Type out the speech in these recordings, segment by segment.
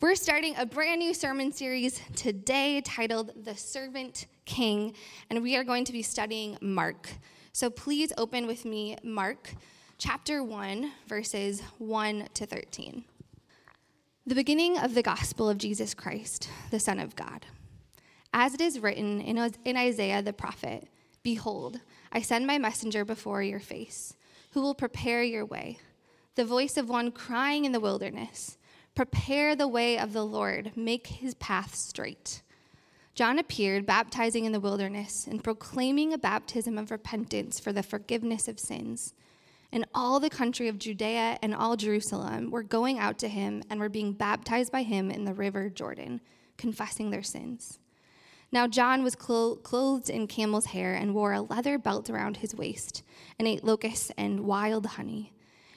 We're starting a brand new sermon series today titled The Servant King, and we are going to be studying Mark. So please open with me Mark chapter 1, verses 1 to 13. The beginning of the gospel of Jesus Christ, the Son of God. As it is written in Isaiah the prophet Behold, I send my messenger before your face, who will prepare your way, the voice of one crying in the wilderness. Prepare the way of the Lord, make his path straight. John appeared, baptizing in the wilderness and proclaiming a baptism of repentance for the forgiveness of sins. And all the country of Judea and all Jerusalem were going out to him and were being baptized by him in the river Jordan, confessing their sins. Now John was clothed in camel's hair and wore a leather belt around his waist and ate locusts and wild honey.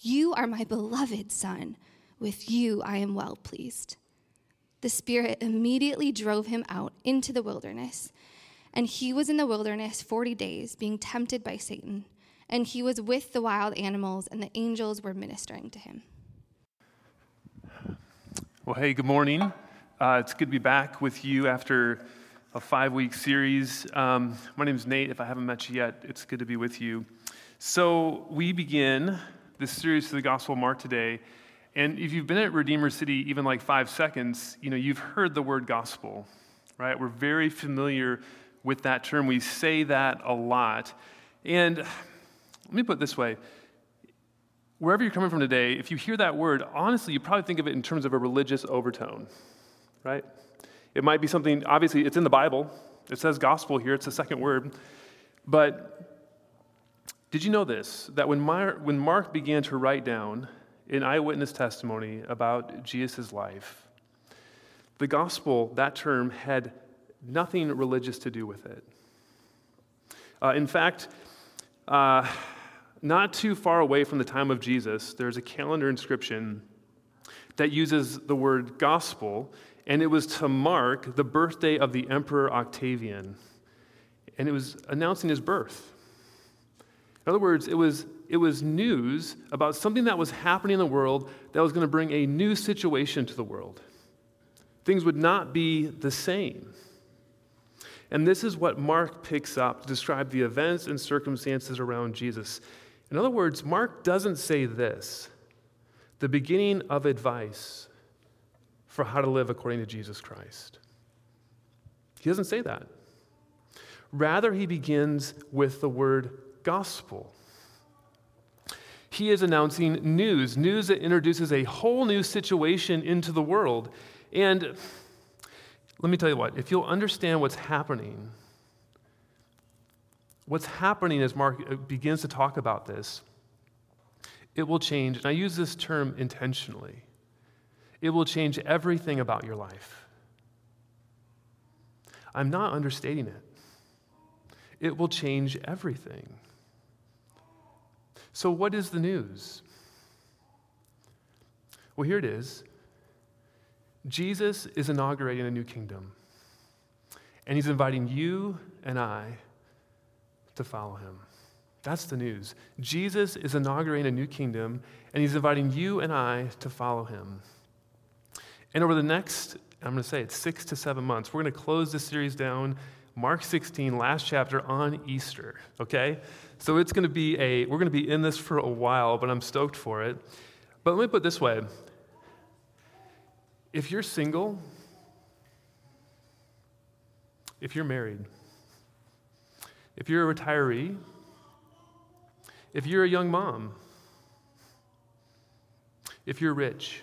you are my beloved Son. With you I am well pleased. The Spirit immediately drove him out into the wilderness. And he was in the wilderness 40 days, being tempted by Satan. And he was with the wild animals, and the angels were ministering to him. Well, hey, good morning. Uh, it's good to be back with you after a five week series. Um, my name is Nate. If I haven't met you yet, it's good to be with you. So, we begin this series to the Gospel of Mark today. And if you've been at Redeemer City even like five seconds, you know, you've heard the word gospel, right? We're very familiar with that term. We say that a lot. And let me put it this way wherever you're coming from today, if you hear that word, honestly, you probably think of it in terms of a religious overtone, right? It might be something, obviously, it's in the Bible. It says gospel here, it's the second word. But did you know this? That when, when Mark began to write down an eyewitness testimony about Jesus' life, the gospel, that term, had nothing religious to do with it. Uh, in fact, uh, not too far away from the time of Jesus, there's a calendar inscription that uses the word gospel, and it was to mark the birthday of the Emperor Octavian. And it was announcing his birth. In other words, it was, it was news about something that was happening in the world that was going to bring a new situation to the world. Things would not be the same. And this is what Mark picks up to describe the events and circumstances around Jesus. In other words, Mark doesn't say this the beginning of advice for how to live according to Jesus Christ. He doesn't say that. Rather, he begins with the word gospel. He is announcing news, news that introduces a whole new situation into the world. And let me tell you what, if you'll understand what's happening, what's happening as Mark uh, begins to talk about this, it will change, and I use this term intentionally, it will change everything about your life. I'm not understating it. It will change everything. So, what is the news? Well, here it is Jesus is inaugurating a new kingdom, and he's inviting you and I to follow him. That's the news. Jesus is inaugurating a new kingdom, and he's inviting you and I to follow him. And over the next, I'm going to say it's six to seven months, we're going to close this series down Mark 16, last chapter on Easter, okay? So it's going to be a, we're going to be in this for a while, but I'm stoked for it. But let me put it this way if you're single, if you're married, if you're a retiree, if you're a young mom, if you're rich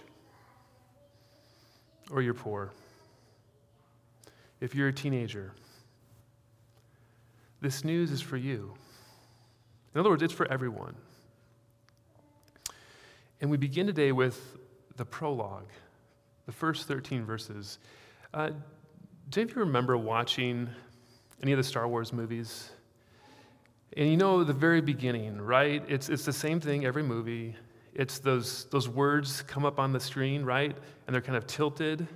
or you're poor, if you're a teenager, this news is for you. In other words, it's for everyone. And we begin today with the prologue, the first 13 verses. Uh, do any of you remember watching any of the Star Wars movies? And you know the very beginning, right? It's, it's the same thing every movie. It's those, those words come up on the screen, right? And they're kind of tilted,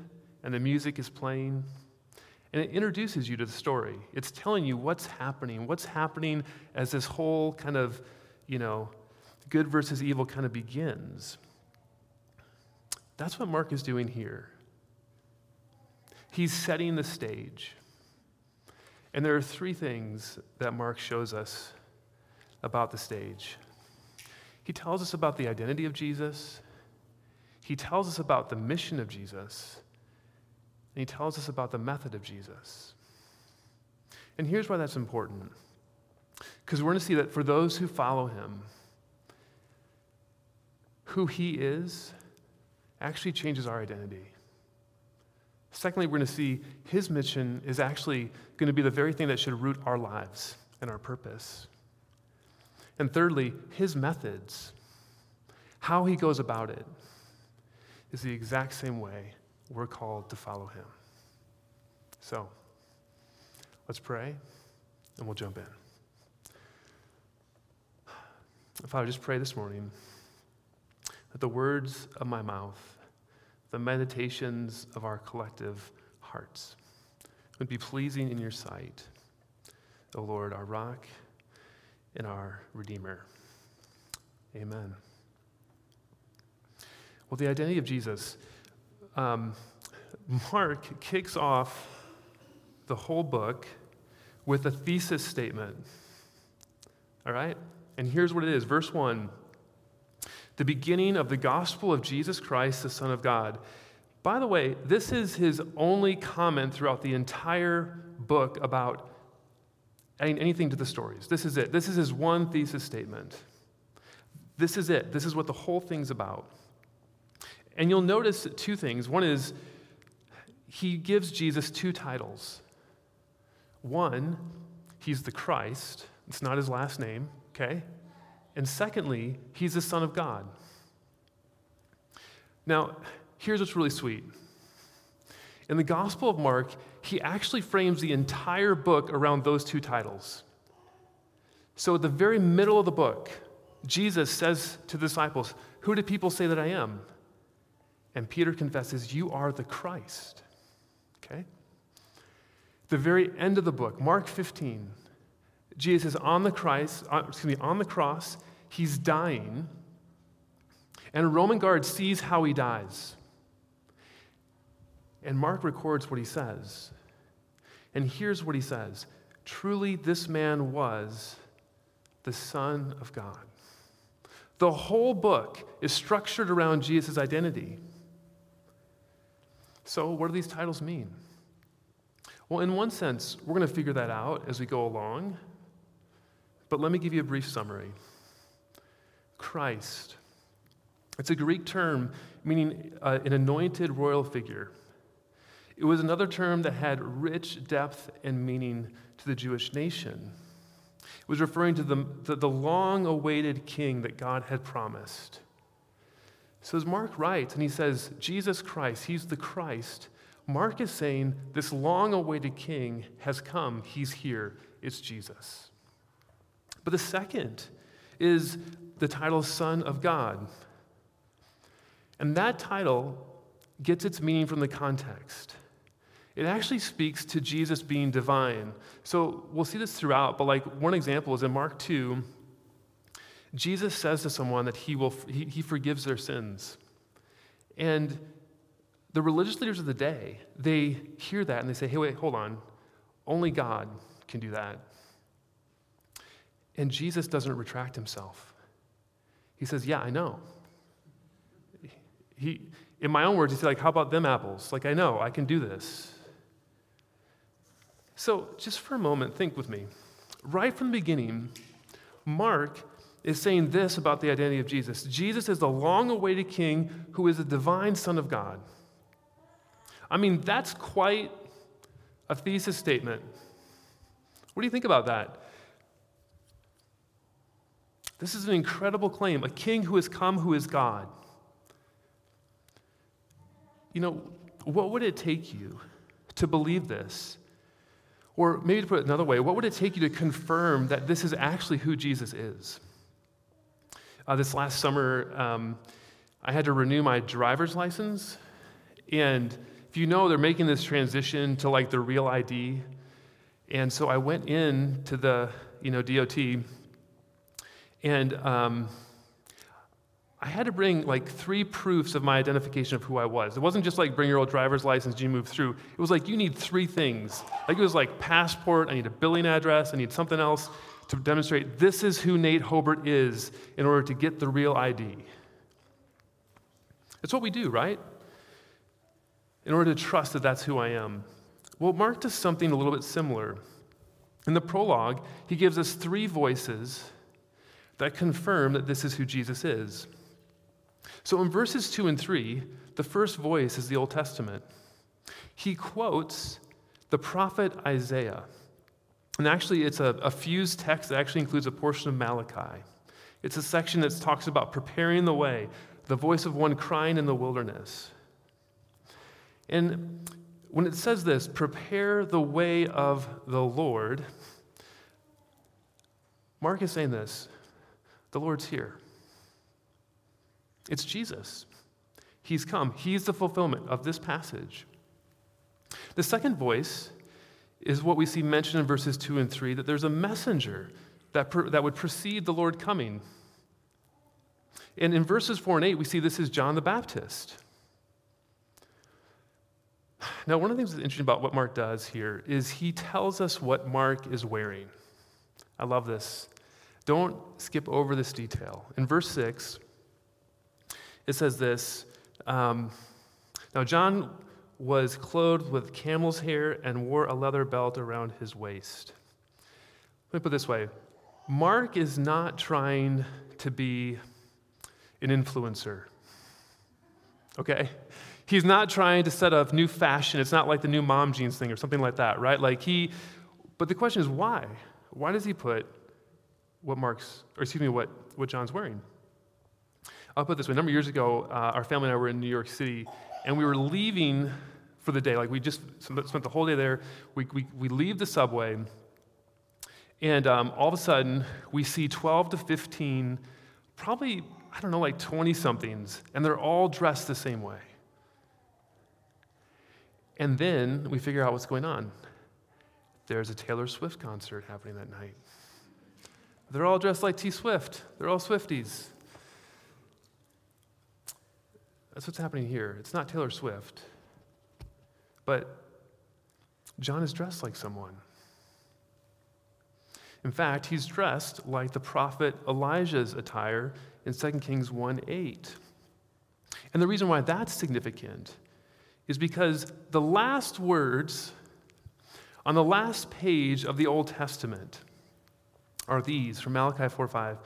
and the music is playing. And it introduces you to the story. It's telling you what's happening, what's happening as this whole kind of, you know, good versus evil kind of begins. That's what Mark is doing here. He's setting the stage. And there are three things that Mark shows us about the stage. He tells us about the identity of Jesus, he tells us about the mission of Jesus, and he tells us about the method of Jesus. And here's why that's important. Because we're going to see that for those who follow him, who he is actually changes our identity. Secondly, we're going to see his mission is actually going to be the very thing that should root our lives and our purpose. And thirdly, his methods, how he goes about it, is the exact same way we're called to follow him. So, let's pray and we'll jump in. Father, just pray this morning that the words of my mouth the meditations of our collective hearts would be pleasing in your sight, O Lord, our rock and our Redeemer. Amen. Well, the identity of Jesus, um, Mark kicks off the whole book with a thesis statement. All right? And here's what it is verse 1 the beginning of the gospel of Jesus Christ, the Son of God. By the way, this is his only comment throughout the entire book about anything to the stories. This is it. This is his one thesis statement. This is it. This is what the whole thing's about. And you'll notice two things. One is he gives Jesus two titles. One, he's the Christ. It's not his last name, okay? And secondly, he's the Son of God. Now, here's what's really sweet. In the Gospel of Mark, he actually frames the entire book around those two titles. So, at the very middle of the book, Jesus says to the disciples, Who do people say that I am? And Peter confesses, You are the Christ. Okay? The very end of the book, Mark 15, Jesus is on the Christ, uh, excuse me, on the cross. He's dying, and a Roman guard sees how he dies. And Mark records what he says. And here's what he says Truly, this man was the Son of God. The whole book is structured around Jesus' identity. So, what do these titles mean? Well, in one sense, we're going to figure that out as we go along. But let me give you a brief summary Christ. It's a Greek term meaning uh, an anointed royal figure. It was another term that had rich depth and meaning to the Jewish nation. It was referring to the, the, the long awaited king that God had promised. So, as Mark writes, and he says, Jesus Christ, he's the Christ, Mark is saying this long awaited king has come. He's here. It's Jesus. But the second is the title Son of God. And that title gets its meaning from the context. It actually speaks to Jesus being divine. So we'll see this throughout, but like one example is in Mark 2, Jesus says to someone that he, will, he, he forgives their sins. And the religious leaders of the day, they hear that and they say, hey, wait, hold on. Only God can do that. And Jesus doesn't retract himself. He says, Yeah, I know. He, in my own words, he's like, how about them apples? Like, I know, I can do this. So, just for a moment, think with me. Right from the beginning, Mark is saying this about the identity of Jesus Jesus is the long awaited king who is the divine Son of God. I mean, that's quite a thesis statement. What do you think about that? This is an incredible claim a king who has come who is God. you know, what would it take you to believe this? Or maybe to put it another way, what would it take you to confirm that this is actually who Jesus is? Uh, this last summer, um, I had to renew my driver's license. And if you know, they're making this transition to like the real ID. And so I went in to the, you know, DOT and um, I had to bring like three proofs of my identification of who I was. It wasn't just like bring your old driver's license, you move through. It was like you need three things. Like it was like passport, I need a billing address, I need something else to demonstrate this is who Nate Hobart is in order to get the real ID. It's what we do, right? In order to trust that that's who I am. Well, Mark does something a little bit similar. In the prologue, he gives us three voices that confirm that this is who Jesus is. So in verses 2 and 3, the first voice is the Old Testament. He quotes the prophet Isaiah. And actually, it's a, a fused text that actually includes a portion of Malachi. It's a section that talks about preparing the way, the voice of one crying in the wilderness. And when it says this, prepare the way of the Lord, Mark is saying this the Lord's here. It's Jesus. He's come. He's the fulfillment of this passage. The second voice is what we see mentioned in verses 2 and 3 that there's a messenger that, per, that would precede the Lord coming. And in verses 4 and 8, we see this is John the Baptist. Now, one of the things that's interesting about what Mark does here is he tells us what Mark is wearing. I love this. Don't skip over this detail. In verse 6, it says this um, Now, John was clothed with camel's hair and wore a leather belt around his waist. Let me put it this way Mark is not trying to be an influencer. Okay? He's not trying to set a new fashion. It's not like the new mom jeans thing or something like that, right? Like he, but the question is why? Why does he put what Mark's, or excuse me, what, what John's wearing? I'll put this way. A number of years ago, uh, our family and I were in New York City, and we were leaving for the day. Like, we just spent the whole day there. We, we, we leave the subway, and um, all of a sudden, we see 12 to 15, probably, I don't know, like 20 somethings, and they're all dressed the same way. And then we figure out what's going on. There's a Taylor Swift concert happening that night. They're all dressed like T Swift, they're all Swifties. That's what's happening here. It's not Taylor Swift, but John is dressed like someone. In fact, he's dressed like the prophet Elijah's attire in 2 Kings 1 8. And the reason why that's significant is because the last words on the last page of the Old Testament are these from Malachi 4 5.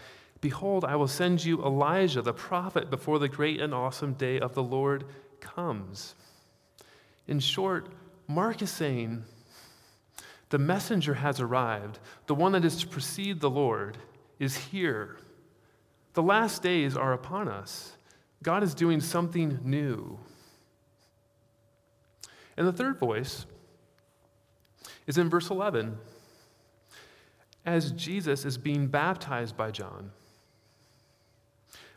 Behold, I will send you Elijah, the prophet, before the great and awesome day of the Lord comes. In short, Mark is saying the messenger has arrived. The one that is to precede the Lord is here. The last days are upon us. God is doing something new. And the third voice is in verse 11 as Jesus is being baptized by John.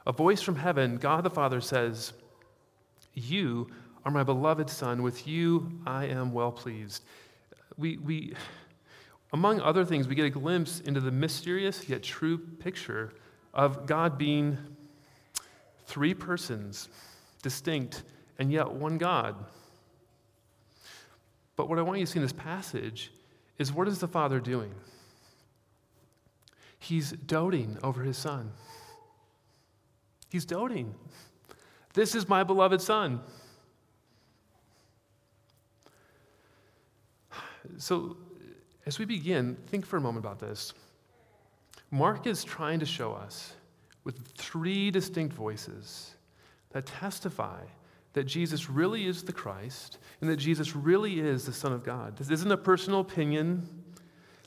A voice from heaven, God the Father says, You are my beloved Son. With you I am well pleased. We, we, among other things, we get a glimpse into the mysterious yet true picture of God being three persons, distinct, and yet one God. But what I want you to see in this passage is what is the Father doing? He's doting over his son. He's doting. This is my beloved son. So, as we begin, think for a moment about this. Mark is trying to show us with three distinct voices that testify that Jesus really is the Christ and that Jesus really is the Son of God. This isn't a personal opinion,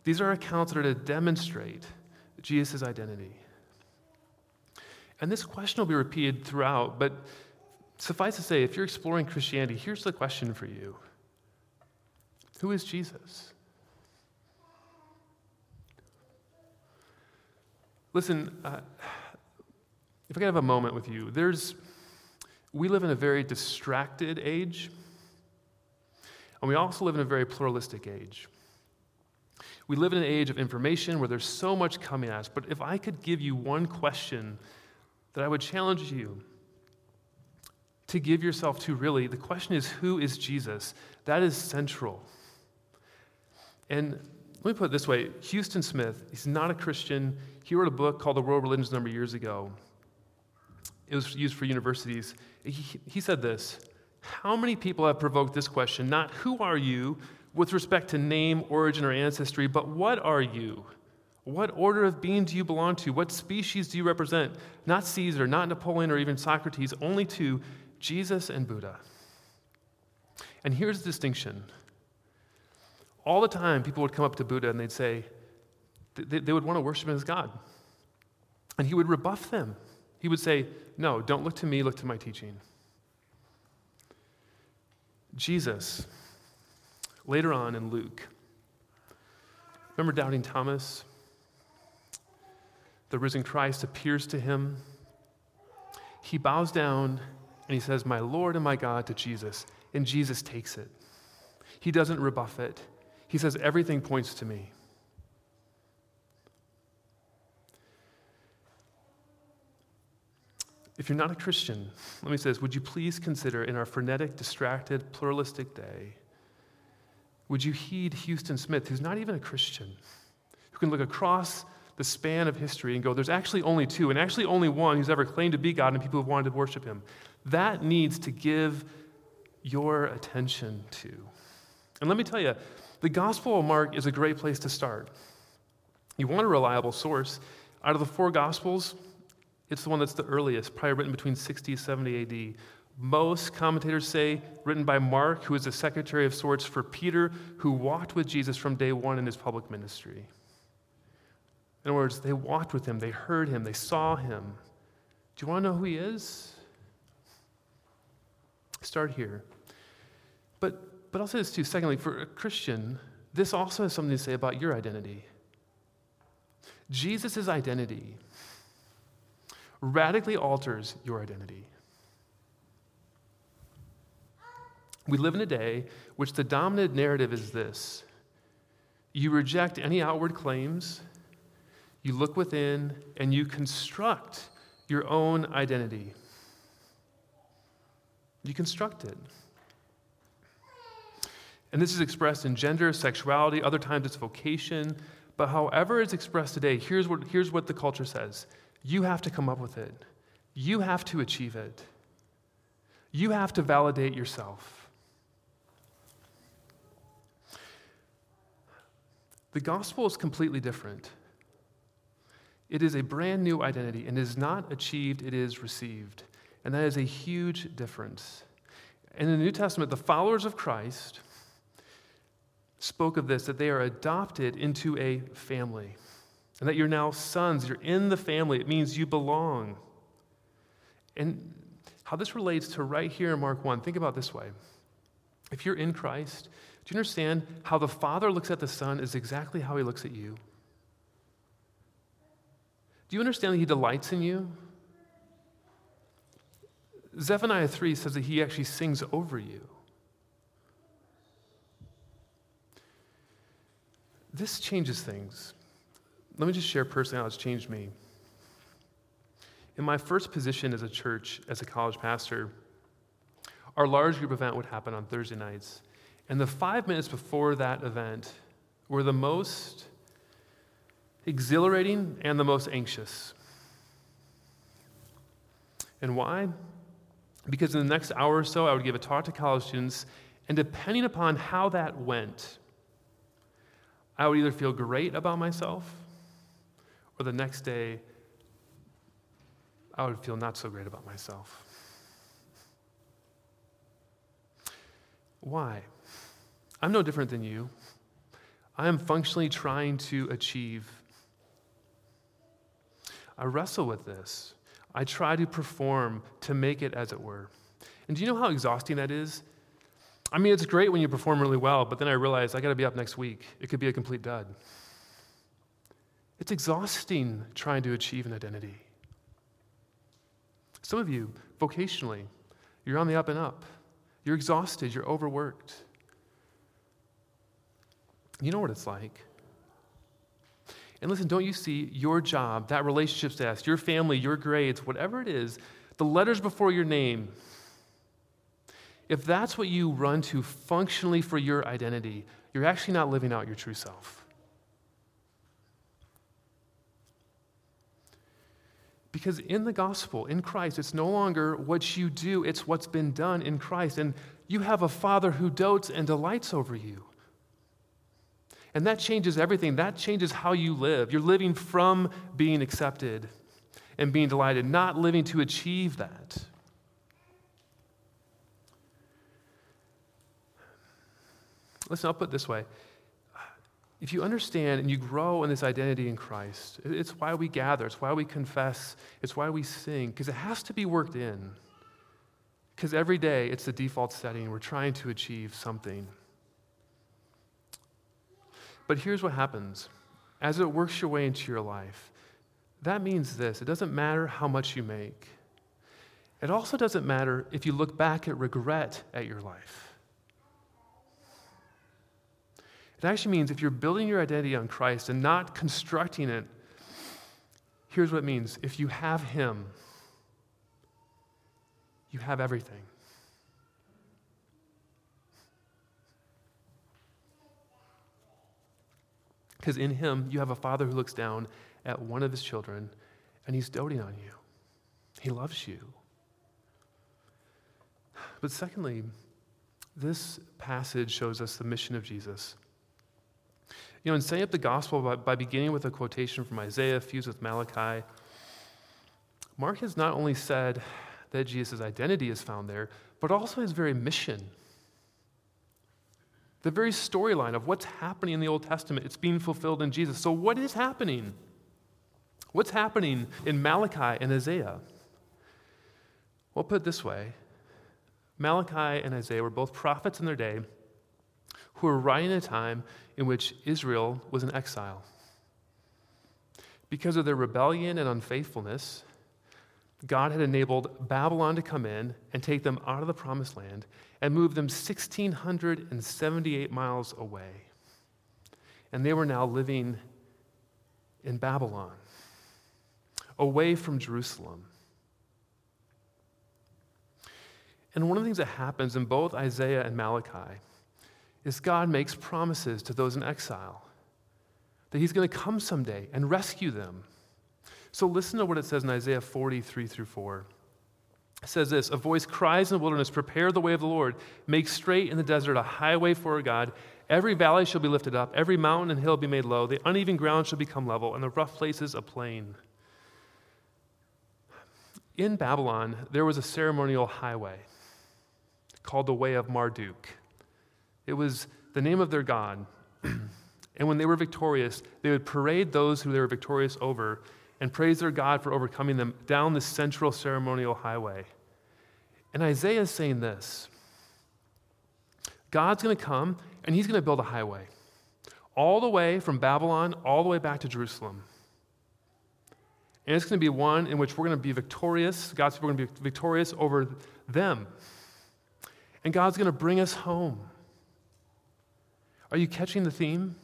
these are accounts that are to demonstrate Jesus' identity. And this question will be repeated throughout, but Suffice to say, if you're exploring Christianity, here's the question for you Who is Jesus? Listen, uh, if I could have a moment with you, there's, we live in a very distracted age, and we also live in a very pluralistic age. We live in an age of information where there's so much coming at us, but if I could give you one question that I would challenge you to give yourself to, really, the question is who is Jesus? That is central. And let me put it this way Huston Smith, he's not a Christian. He wrote a book called The World Religions number years ago. It was used for universities. He, he said this How many people have provoked this question? Not who are you with respect to name, origin, or ancestry, but what are you? What order of being do you belong to? What species do you represent? Not Caesar, not Napoleon, or even Socrates, only to Jesus and Buddha. And here's the distinction. All the time, people would come up to Buddha and they'd say, they, would want to worship him as God. And he would rebuff them. He would say, No, don't look to me, look to my teaching. Jesus, later on in Luke, remember doubting Thomas? The risen Christ appears to him. He bows down and he says, My Lord and my God to Jesus. And Jesus takes it. He doesn't rebuff it. He says, Everything points to me. If you're not a Christian, let me say this would you please consider in our frenetic, distracted, pluralistic day, would you heed Huston Smith, who's not even a Christian, who can look across the span of history and go, there's actually only two, and actually only one who's ever claimed to be God and people who've wanted to worship him. That needs to give your attention to. And let me tell you, the Gospel of Mark is a great place to start. You want a reliable source. Out of the four Gospels, it's the one that's the earliest, probably written between 60 and 70 AD. Most commentators say written by Mark, who is the secretary of sorts for Peter, who walked with Jesus from day one in his public ministry. In other words, they walked with him, they heard him, they saw him. Do you want to know who he is? Start here. But, but I'll say this too. Secondly, for a Christian, this also has something to say about your identity. Jesus' identity radically alters your identity. We live in a day which the dominant narrative is this you reject any outward claims, you look within, and you construct your own identity. You construct it. And this is expressed in gender, sexuality, other times it's vocation. But however it's expressed today, here's what, here's what the culture says you have to come up with it, you have to achieve it, you have to validate yourself. The gospel is completely different. It is a brand new identity and is not achieved, it is received. And that is a huge difference. In the New Testament, the followers of Christ spoke of this that they are adopted into a family and that you're now sons. You're in the family. It means you belong. And how this relates to right here in Mark 1, think about this way. If you're in Christ, do you understand how the Father looks at the Son is exactly how he looks at you? You understand that he delights in you? Zephaniah 3 says that he actually sings over you. This changes things. Let me just share personally how it's changed me. In my first position as a church, as a college pastor, our large group event would happen on Thursday nights. And the five minutes before that event were the most exhilarating and the most anxious. And why? Because in the next hour or so, I would give a talk to college students, and depending upon how that went, I would either feel great about myself or the next day, I would feel not so great about myself. Why? I'm no different than you. I am functionally trying to achieve. I wrestle with this. I try to perform to make it, as it were. And do you know how exhausting that is? I mean, it's great when you perform really well, but then I realize I got to be up next week. It could be a complete dud. It's exhausting trying to achieve an identity. Some of you, vocationally, you're on the up and up. You're exhausted, you're overworked. You know what it's like. And listen, don't you see your job, that relationship status, your family, your grades, whatever it is, the letters before your name, if that's what you run to functionally for your identity, you're actually not living out your true self. Because in the gospel, in Christ, it's no longer what you do, it's what's been done in Christ. And you have a Father who dotes and delights over you. And that changes everything. That changes how you live. You're living from being accepted and being delighted, not living to achieve that. Listen, I'll put it this way. If you understand and you grow in this identity in Christ, it's why we gather, it's why we confess, it's why we sing, because it has to be worked in. Because every day it's the default setting. We're trying to achieve something. But here's what happens as it works your way into your life, that means this it doesn't matter how much you make. It also doesn't matter if you look back at regret at your life. It actually means if you're building your identity on Christ and not constructing it, here's what it means if you have Him, you have everything. Because in him, you have a father who looks down at one of his children and he's doting on you. He loves you. But secondly, this passage shows us the mission of Jesus. You know, in setting up the gospel by, by beginning with a quotation from Isaiah fused with Malachi, Mark has not only said that Jesus' identity is found there, but also his very mission. The very storyline of what's happening in the Old Testament, it's being fulfilled in Jesus. So, what is happening? What's happening in Malachi and Isaiah? Well, put it this way Malachi and Isaiah were both prophets in their day who were writing in a time in which Israel was in exile. Because of their rebellion and unfaithfulness, God had enabled Babylon to come in and take them out of the promised land and move them 1,678 miles away. And they were now living in Babylon, away from Jerusalem. And one of the things that happens in both Isaiah and Malachi is God makes promises to those in exile that He's going to come someday and rescue them. So listen to what it says in Isaiah 43 through 4. It says this A voice cries in the wilderness, Prepare the way of the Lord, make straight in the desert a highway for our God. Every valley shall be lifted up, every mountain and hill be made low, the uneven ground shall become level, and the rough places a plain. In Babylon, there was a ceremonial highway called the Way of Marduk. It was the name of their god. and when they were victorious, they would parade those who they were victorious over and praise their God for overcoming them down the central ceremonial highway. And Isaiah is saying this God's going to come and he's going to build a highway all the way from Babylon all the way back to Jerusalem. And it's going to be one in which we're going to be victorious. God's people are going to be victorious over them. And God's going to bring us home. Are you catching the theme?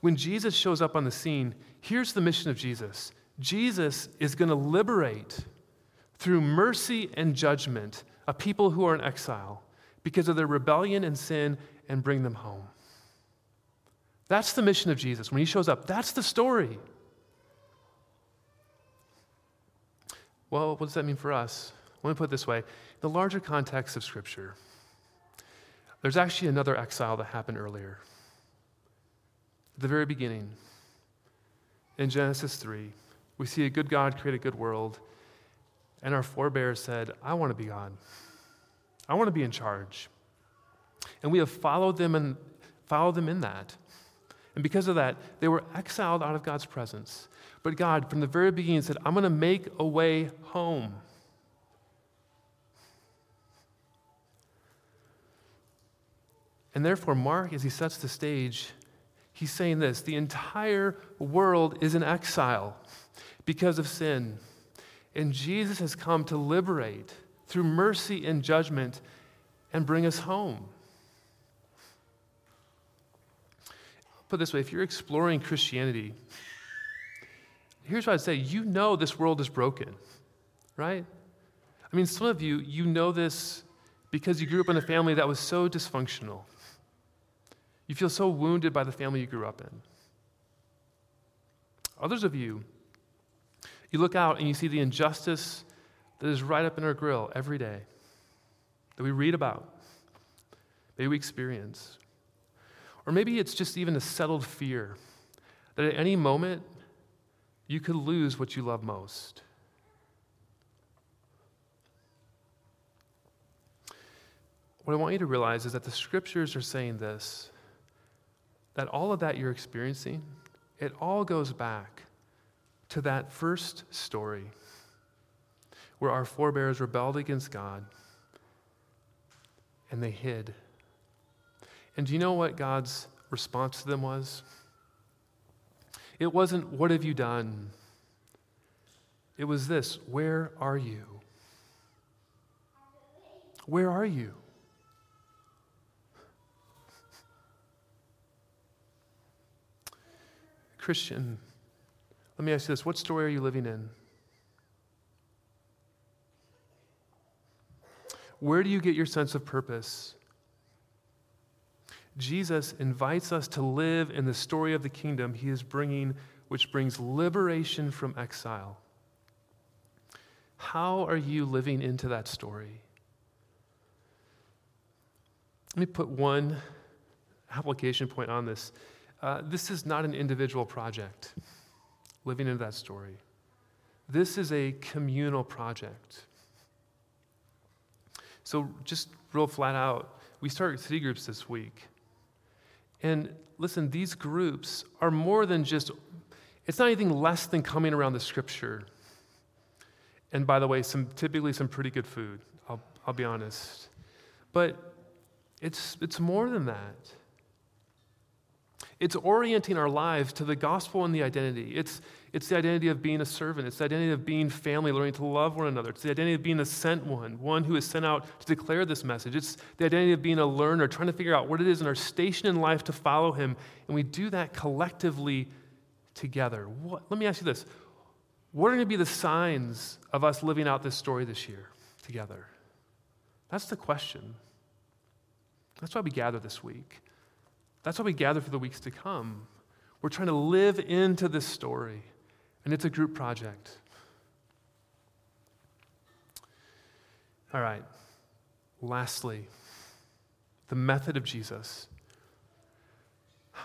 When Jesus shows up on the scene, here's the mission of Jesus Jesus is going to liberate through mercy and judgment a people who are in exile because of their rebellion and sin and bring them home. That's the mission of Jesus. When he shows up, that's the story. Well, what does that mean for us? Let me put it this way in the larger context of Scripture, there's actually another exile that happened earlier. At the very beginning, in Genesis 3, we see a good God create a good world, and our forebears said, I want to be God. I want to be in charge. And we have followed them and followed them in that. And because of that, they were exiled out of God's presence. But God, from the very beginning, said, I'm going to make a way home. And therefore, Mark, as he sets the stage, he's saying this the entire world is in exile because of sin. And Jesus has come to liberate through mercy and judgment and bring us home. Put this way if you're exploring Christianity, here's what I'd say you know this world is broken, right? I mean, some of you, you know this because you grew up in a family that was so dysfunctional. You feel so wounded by the family you grew up in. Others of you, you look out and you see the injustice that is right up in our grill every day that we read about, maybe we experience. Or maybe it's just even a settled fear that at any moment you could lose what you love most. What I want you to realize is that the scriptures are saying this that all of that you're experiencing, it all goes back to that first story where our forebears rebelled against God and they hid. And do you know what God's response to them was? It wasn't, What have you done? It was this Where are you? Where are you? Christian, let me ask you this what story are you living in? Where do you get your sense of purpose? Jesus invites us to live in the story of the kingdom he is bringing, which brings liberation from exile. How are you living into that story? Let me put one application point on this. Uh, this is not an individual project, living into that story. This is a communal project. So, just real flat out, we start city groups this week. And listen, these groups are more than just, it's not anything less than coming around the scripture. And by the way, some typically some pretty good food, I'll, I'll be honest. But it's, it's more than that. It's orienting our lives to the gospel and the identity. It's, it's the identity of being a servant. It's the identity of being family, learning to love one another. It's the identity of being a sent one, one who is sent out to declare this message. It's the identity of being a learner, trying to figure out what it is in our station in life to follow him. And we do that collectively together. What, let me ask you this What are going to be the signs of us living out this story this year together? That's the question. That's why we gather this week. That's why we gather for the weeks to come. We're trying to live into this story, and it's a group project. All right. Lastly, the method of Jesus.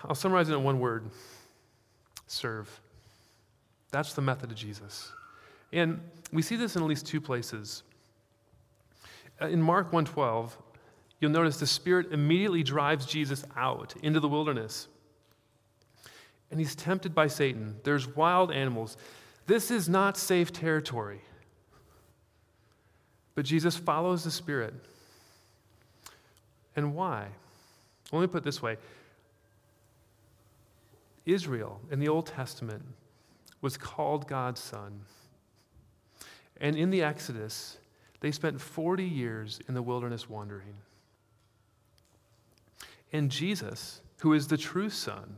I'll summarize it in one word serve. That's the method of Jesus. And we see this in at least two places. Uh, in Mark 1:12, you'll notice the Spirit immediately drives Jesus out into the wilderness. And he's tempted by Satan. There's wild animals. This is not safe territory. But Jesus follows the Spirit. And why? Let me put it this way Israel in the Old Testament was called God's son. And in the Exodus, they spent 40 years in the wilderness wandering. And Jesus, who is the true Son,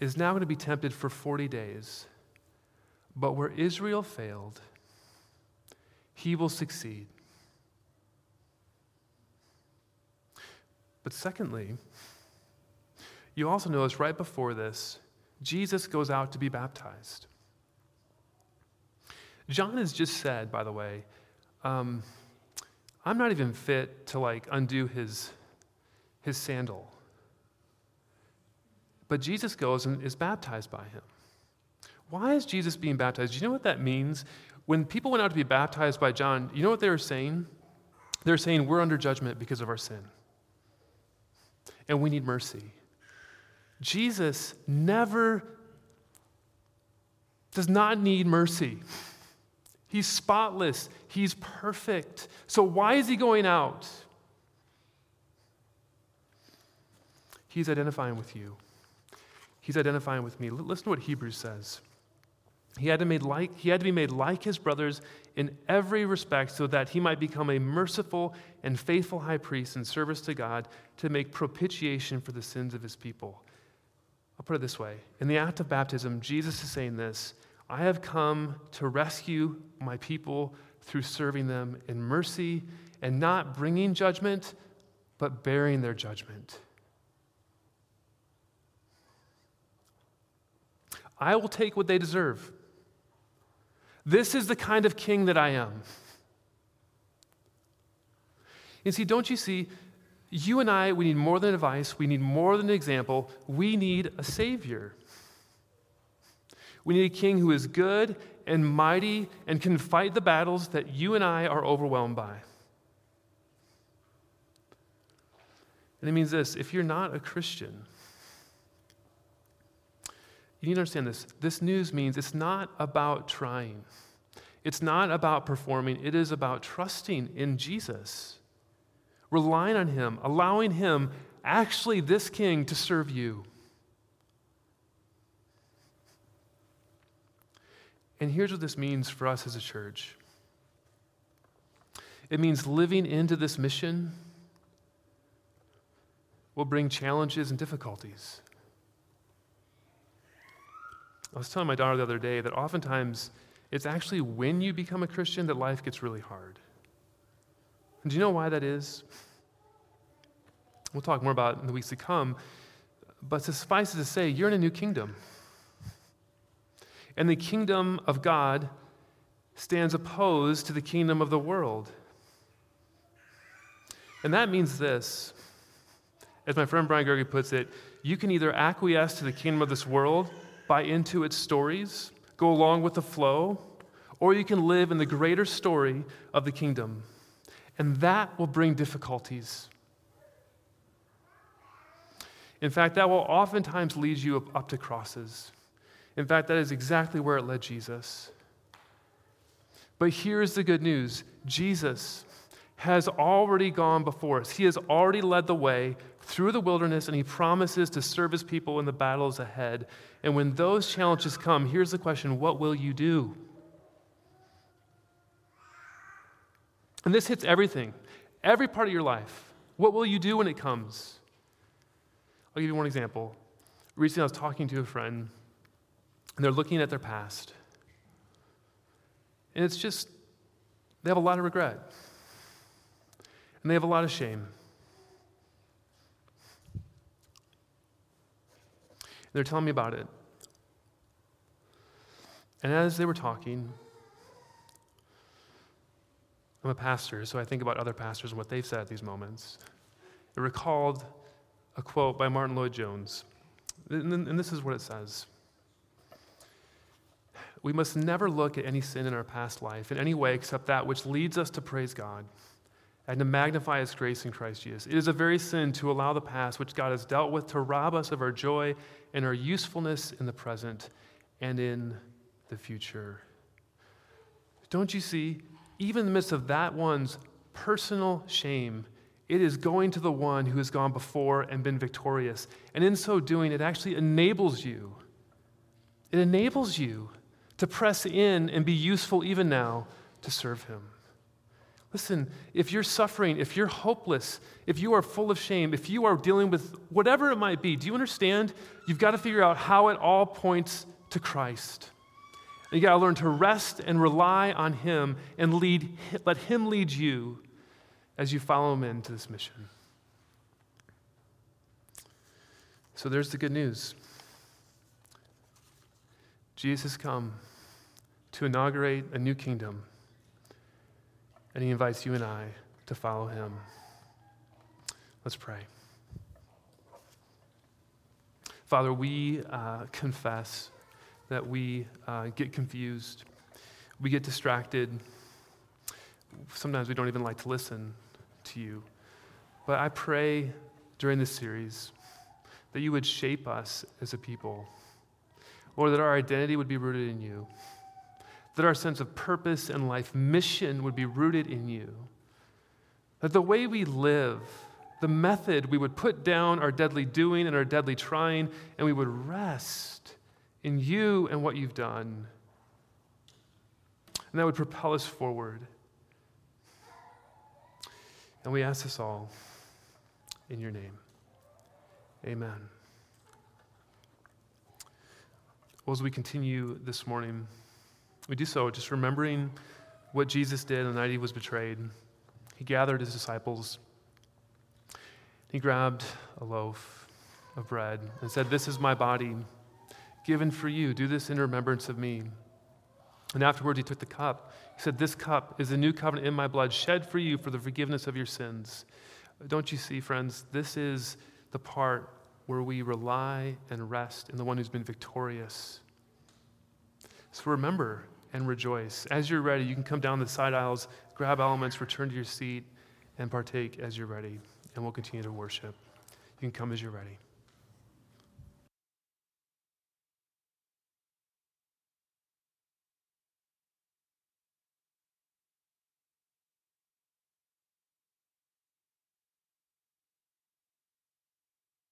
is now going to be tempted for 40 days. But where Israel failed, he will succeed. But secondly, you also notice right before this, Jesus goes out to be baptized. John has just said, by the way, um, I'm not even fit to like undo his his sandal. But Jesus goes and is baptized by him. Why is Jesus being baptized? Do you know what that means? When people went out to be baptized by John, you know what they were saying? They're saying, We're under judgment because of our sin. And we need mercy. Jesus never does not need mercy. He's spotless, he's perfect. So, why is he going out? He's identifying with you. He's identifying with me. Listen to what Hebrews says. He had, to made like, he had to be made like his brothers in every respect so that he might become a merciful and faithful high priest in service to God to make propitiation for the sins of his people. I'll put it this way In the act of baptism, Jesus is saying this I have come to rescue my people through serving them in mercy and not bringing judgment, but bearing their judgment. I will take what they deserve. This is the kind of king that I am. And see, don't you see, you and I, we need more than advice, we need more than an example, we need a savior. We need a king who is good and mighty and can fight the battles that you and I are overwhelmed by. And it means this if you're not a Christian, you need to understand this. This news means it's not about trying, it's not about performing, it is about trusting in Jesus, relying on Him, allowing Him, actually, this King, to serve you. And here's what this means for us as a church it means living into this mission will bring challenges and difficulties. I was telling my daughter the other day that oftentimes it's actually when you become a Christian that life gets really hard. And do you know why that is? We'll talk more about in the weeks to come. But suffice it to say, you're in a new kingdom. And the kingdom of God stands opposed to the kingdom of the world. And that means this. As my friend Brian Gregory puts it, you can either acquiesce to the kingdom of this world buy into its stories, go along with the flow, or you can live in the greater story of the kingdom. And that will bring difficulties. In fact, that will oftentimes lead you up, up to crosses. In fact, that is exactly where it led Jesus. But here's the good news Jesus has already gone before us. He has already led the way through the wilderness, and he promises to serve his people in the battles ahead. And when those challenges come, here's the question what will you do? And this hits everything, every part of your life. What will you do when it comes? I'll give you one example. Recently, I was talking to a friend, and they're looking at their past. And it's just, they have a lot of regret, and they have a lot of shame. They're telling me about it. And as they were talking, I'm a pastor, so I think about other pastors and what they've said at these moments. It recalled a quote by Martyn Lloyd-Jones. And this is what it says We must never look at any sin in our past life in any way except that which leads us to praise God and to magnify His grace in Christ Jesus. It is a very sin to allow the past, which God has dealt with, to rob us of our joy and our usefulness in the present and in the future. Don't you see? Even in the midst of that one's personal shame, it is going to the one who has gone before and been victorious. And in so doing, it actually enables you. It enables you to press in and be useful even now to serve him. Listen, if you're suffering, if you're hopeless, if you are full of shame, if you are dealing with whatever it might be, do you understand? You've got to figure out how it all points to Christ. You got to learn to rest and rely on Him and lead, let Him lead you as you follow Him into this mission. So there's the good news Jesus has come to inaugurate a new kingdom and he invites you and I to follow him. Let's pray. Father, we uh, confess that we uh, get confused, we get distracted. Sometimes we don't even like to listen to you. But I pray during this series that you would shape us as a people, or that our identity would be rooted in you that our sense of purpose and life mission would be rooted in you. That the way we live, the method, we would put down our deadly doing and our deadly trying, and we would rest in you and what you've done. And that would propel us forward. And we ask this all in your name. Amen. Well, as we continue this morning, we do so just remembering what Jesus did on the night he was betrayed. He gathered his disciples. He grabbed a loaf of bread and said, This is my body given for you. Do this in remembrance of me. And afterwards, he took the cup. He said, This cup is the new covenant in my blood, shed for you for the forgiveness of your sins. Don't you see, friends? This is the part where we rely and rest in the one who's been victorious. So remember and rejoice. As you're ready, you can come down the side aisles, grab elements, return to your seat, and partake as you're ready. And we'll continue to worship. You can come as you're ready.